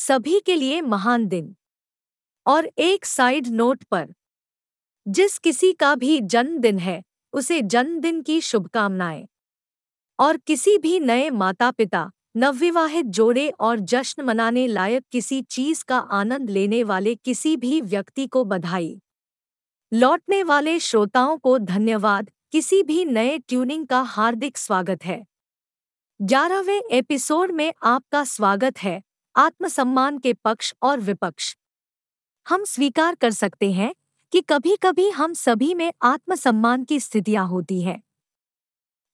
सभी के लिए महान दिन। और एक साइड नोट पर, जिस किसी का भी जन्मदिन है, उसे जन्मदिन की शुभकामनाएँ। और किसी भी नए माता पिता नवविवाहित जोड़े और जश्न मनाने लायक किसी चीज़ का आनंद लेने वाले किसी भी व्यक्ति को बधाई। लौटने वाले श्रोताओं को धन्यवाद, किसी भी नए ट्यूनिंग का हार्दिक स्वागत है। ग्यारहवें एपिसोड में आपका स्वागत है। आत्मसम्मान के पक्ष और विपक्ष। हम स्वीकार कर सकते हैं कि कभी कभी हम सभी में आत्मसम्मान की स्थितियाँ होती है।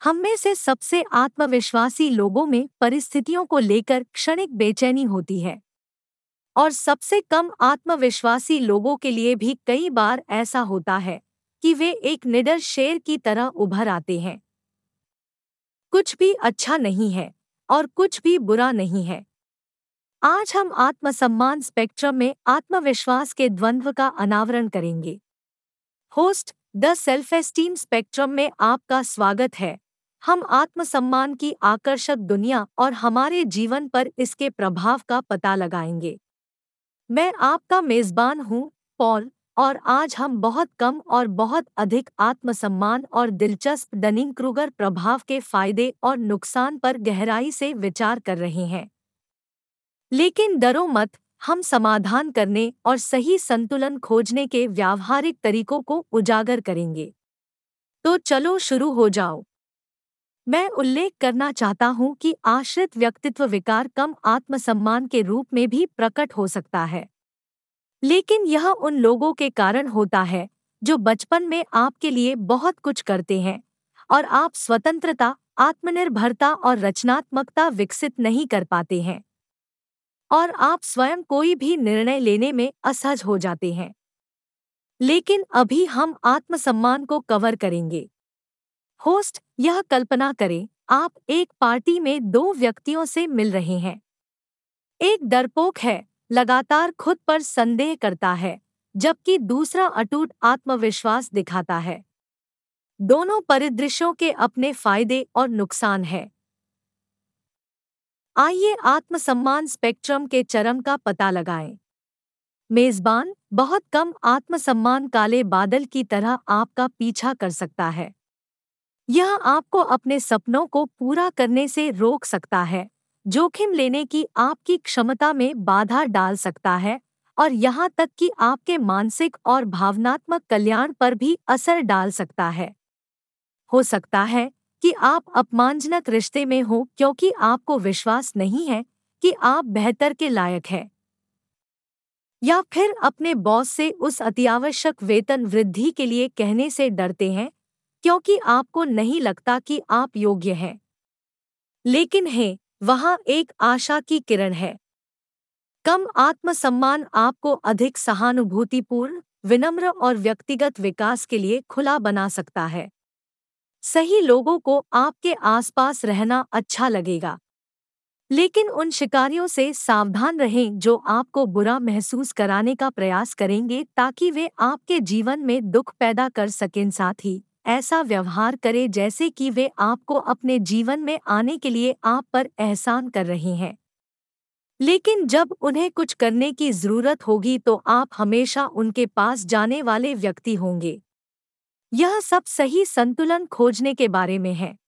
हम में से सबसे आत्मविश्वासी लोगों में परिस्थितियों को लेकर क्षणिक बेचैनी होती है। और सबसे कम आत्मविश्वासी लोगों के लिए भी कई बार ऐसा होता है कि वे एक निडर शेर की तरह उभर आते हैं। कुछ भी अच्छा नहीं है और कुछ भी बुरा नहीं है। आज हम आत्मसम्मान स्पेक्ट्रम में आत्मविश्वास के द्वंद्व का अनावरण करेंगे। Host, the self esteem spectrum में आपका स्वागत है। हम आत्मसम्मान की आकर्षक दुनिया और हमारे जीवन पर इसके प्रभाव का पता लगाएँगे। मैं आपका मेजबान हूँ, पॉल, और आज हम बहुत कम और बहुत अधिक आत्मसम्मान और दिलचस्प डनिंग क्रूगर प्रभाव के फ़ायदे और नुकसान पर गहराई से विचार कर रहे हैं। लेकिन डरो मत, हम समाधान करने और सही संतुलन खोजने के व्यावहारिक तरीकों को उजागर करेंगे। तो चलो शुरू हो जाओ। मैं उल्लेख करना चाहता हूँ कि आश्रित व्यक्तित्व विकार कम आत्मसम्मान के रूप में भी प्रकट हो सकता है। लेकिन यह उन लोगों के कारण होता है, जो बचपन में आपके लिए बहुत कुछ करते हैं, और आप स्वतंत्रता, आत्मनिर्भरता और रचनात्मकता विकसित नहीं कर पाते हैं। और आप स्वयं कोई भी निर्णय लेने में असहज हो जाते हैं। लेकिन अभी हम आत्मसम्मान को कवर करेंगे। होस्ट, यह कल्पना करें, आप एक पार्टी में दो व्यक्तियों से मिल रहे हैं। एक डरपोक है, लगातार खुद पर संदेह करता है, जबकि दूसरा अटूट आत्मविश्वास दिखाता है। दोनों परिदृश्यों के अपने फ़ायदे और नुकसान हैं। आइए आत्मसम्मान स्पेक्ट्रम के चरम का पता लगाएँ। मेजबान, बहुत कम आत्मसम्मान काले बादल की तरह आपका पीछा कर सकता है। यह आपको अपने सपनों को पूरा करने से रोक सकता है, जोखिम लेने की आपकी क्षमता में बाधा डाल सकता है, और यहाँ तक कि आपके मानसिक और भावनात्मक कल्याण पर भी असर डाल सकता है। हो सकता है कि आप अपमानजनक रिश्ते में हो क्योंकि आपको विश्वास नहीं है कि आप बेहतर के लायक है। या फिर अपने बॉस से उस अतिआवश्यक वेतन वृद्धि के लिए कहने से डरते हैं क्योंकि आपको नहीं लगता कि आप योग्य हैं। लेकिन है, वहाँ एक आशा की किरण है। कम आत्मसम्मान आपको अधिक सहानुभूतिपूर्ण, विनम्र और व्यक्तिगत विकास के लिए खुला बना सकता है। सही लोगों को आपके आसपास रहना अच्छा लगेगा। लेकिन उन शिकारियों से सावधान रहें जो आपको बुरा महसूस कराने का प्रयास करेंगे ताकि वे आपके जीवन में दुख पैदा कर सकें। साथ ही ऐसा व्यवहार करें जैसे कि वे आपको अपने जीवन में आने के लिए आप पर एहसान कर रहे हैं। लेकिन जब उन्हें कुछ करने की ज़रूरत होगी तो आप हमेशा उनके पास जाने वाले व्यक्ति होंगे। यह सब सही संतुलन खोजने के बारे में है।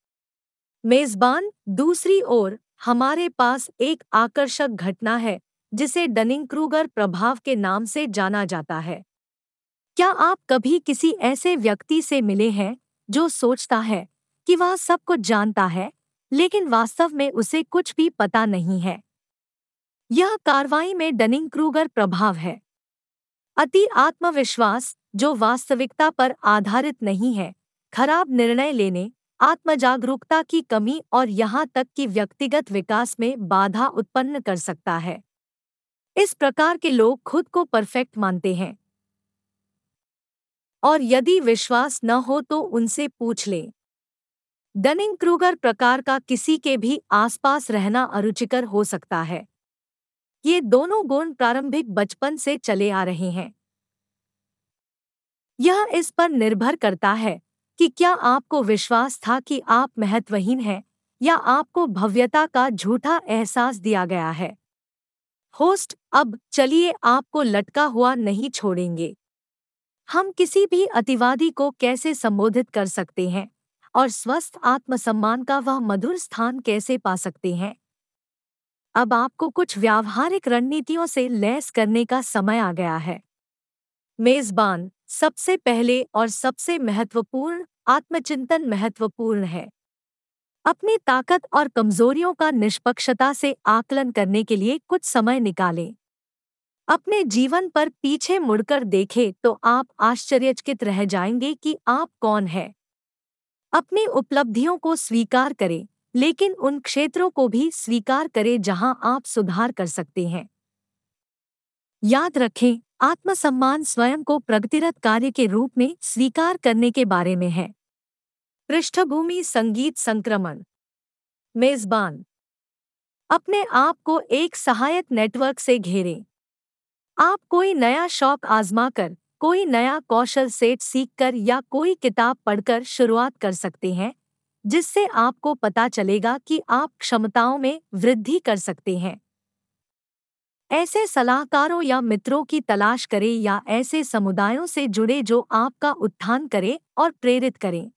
मेजबान, दूसरी ओर, हमारे पास एक आकर्षक घटना है, जिसे डनिंग क्रूगर प्रभाव के नाम से जाना जाता है। क्या आप कभी किसी ऐसे व्यक्ति से मिले हैं, जो सोचता है कि वह सब कुछ जानता है, लेकिन वास्तव में उसे कुछ भी पता नहीं है? यह कार्रवाई में डनिंग क्रूगर प्रभाव है। अति आत्मविश्वास जो वास्तविकता पर आधारित नहीं है। खराब निर्णय लेने, आत्मजागरूकता की कमी और यहाँ तक कि व्यक्तिगत विकास में बाधा उत्पन्न कर सकता है। इस प्रकार के लोग खुद को परफेक्ट मानते हैं। और यदि विश्वास न हो तो उनसे पूछ लें। डनिंग क्रूगर प्रकार का किसी के भी आसपास रहना अरुचिकर हो सकता है। ये दोनों गुण प्रारंभिक बचपन से चले आ रहे हैं। यह इस पर निर्भर करता है कि क्या आपको विश्वास था कि आप महत्वहीन हैं या आपको भव्यता का झूठा एहसास दिया गया है। होस्ट, अब चलिए आपको लटका हुआ नहीं छोड़ेंगे। हम किसी भी अतिवादी को कैसे संबोधित कर सकते हैं और स्वस्थ आत्मसम्मान का वह मधुर स्थान कैसे पा सकते हैं? अब आपको कुछ व्यावहारिक रणनीतियों से लैस करने का समय आ गया है। मेजबान सबसे पहले और सबसे महत्वपूर्ण आत्मचिंतन महत्वपूर्ण है। अपनी ताकत और कमजोरियों का निष्पक्षता से आकलन करने के लिए कुछ समय निकालें। अपने जीवन पर पीछे मुड़कर देखें तो आप आश्चर्यचकित रह जाएँगे कि आप कौन है। अपनी उपलब्धियों को स्वीकार करें, लेकिन उन क्षेत्रों को भी स्वीकार करें जहाँ आप सुधार कर सकते हैं। याद रखें आत्मसम्मान स्वयं को प्रगतिरत कार्य के रूप में स्वीकार करने के बारे में है। पृष्ठभूमि संगीत संक्रमण। मेजबान। अपने आप को एक सहायक नेटवर्क से घेरें। आप कोई नया शौक आजमाकर, कोई नया कौशल सेट सीखकर या कोई किताब पढ़कर शुरुआत कर सकते हैं, जिससे आपको पता चलेगा कि आप क्षमताओं में वृद्धि कर सकते हैं। ऐसे सलाहकारों या मित्रों की तलाश करें या ऐसे समुदायों से जुड़े जो आपका उत्थान करें और प्रेरित करें।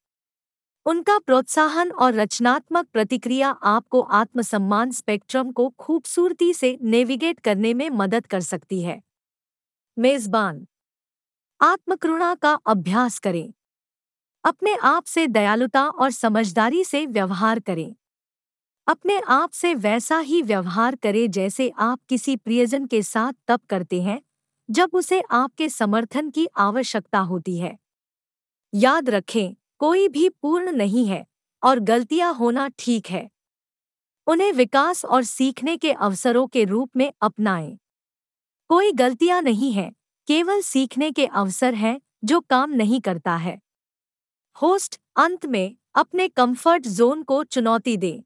उनका प्रोत्साहन और रचनात्मक प्रतिक्रिया आपको आत्मसम्मान स्पेक्ट्रम को खूबसूरती से नेविगेट करने में मदद कर सकती है। मेजबान, आत्मकृणा का अभ्यास करें। अपने आप से दयालुता और समझदारी से व्यवहार करें। अपने आप से वैसा ही व्यवहार करें जैसे आप किसी प्रियजन के साथ तब करते हैं, जब उसे आपके समर्थन की आवश्यकता होती है। याद रखें, कोई भी पूर्ण नहीं है और गलतियाँ होना ठीक है। उन्हें विकास और सीखने के अवसरों के रूप में अपनाएँ। कोई गलतियाँ नहीं है, केवल सीखने के अवसर हैं, जो काम नहीं करता है। होस्ट, अंत में अपने कंफर्ट जोन को चुनौती दें।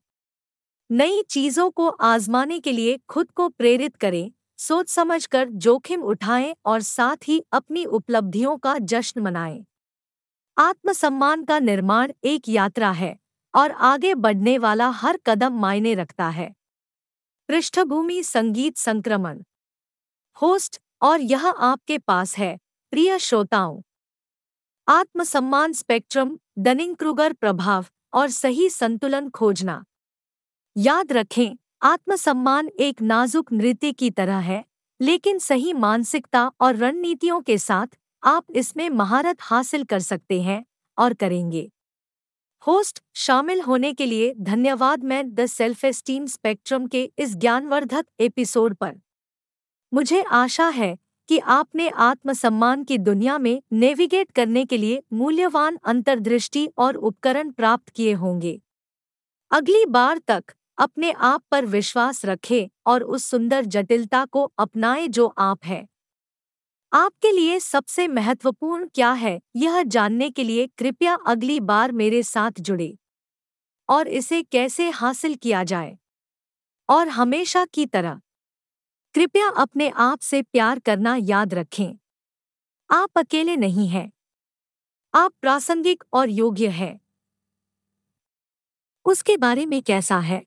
नई चीज़ों को आजमाने के लिए खुद को प्रेरित करें, सोच समझकर जोखिम उठाएँ और साथ ही अपनी उपलब्धियों का जश्न मनाएँ। आत्मसम्मान का निर्माण एक यात्रा है और आगे बढ़ने वाला हर कदम मायने रखता है। पृष्ठभूमि संगीत संक्रमण। होस्ट, और यह आपके पास है, प्रिय श्रोताओं। आत्मसम्मान स्पेक्ट्रम डनिंग क्रूगर प्रभाव और सही संतुलन खोजना। याद रखें, आत्मसम्मान एक नाजुक नृत्य की तरह है, लेकिन सही मानसिकता और रणनीतियों के साथ आप इसमें महारत हासिल कर सकते हैं और करेंगे। होस्ट शामिल होने के लिए धन्यवाद मैं द सेल्फ एस्टीम स्पेक्ट्रम के इस ज्ञानवर्धक एपिसोड पर। मुझे आशा है कि आपने आत्मसम्मान की दुनिया में नेविगेट करने के लिए मूल्यवान अंतर्दृष्टि और उपकरण प्राप्त किए होंगे। अगली बार तक अपने आप पर विश्वास रखें और उस सुंदर जटिलता को अपनाएँ जो आप हैं। आपके लिए सबसे महत्वपूर्ण क्या है, यह जानने के लिए कृपया अगली बार मेरे साथ जुड़े और इसे कैसे हासिल किया जाए और हमेशा की तरह। कृपया अपने आप से प्यार करना याद रखें। आप अकेले नहीं हैं। आप प्रासंगिक और योग्य हैं। उसके बारे में कैसा है?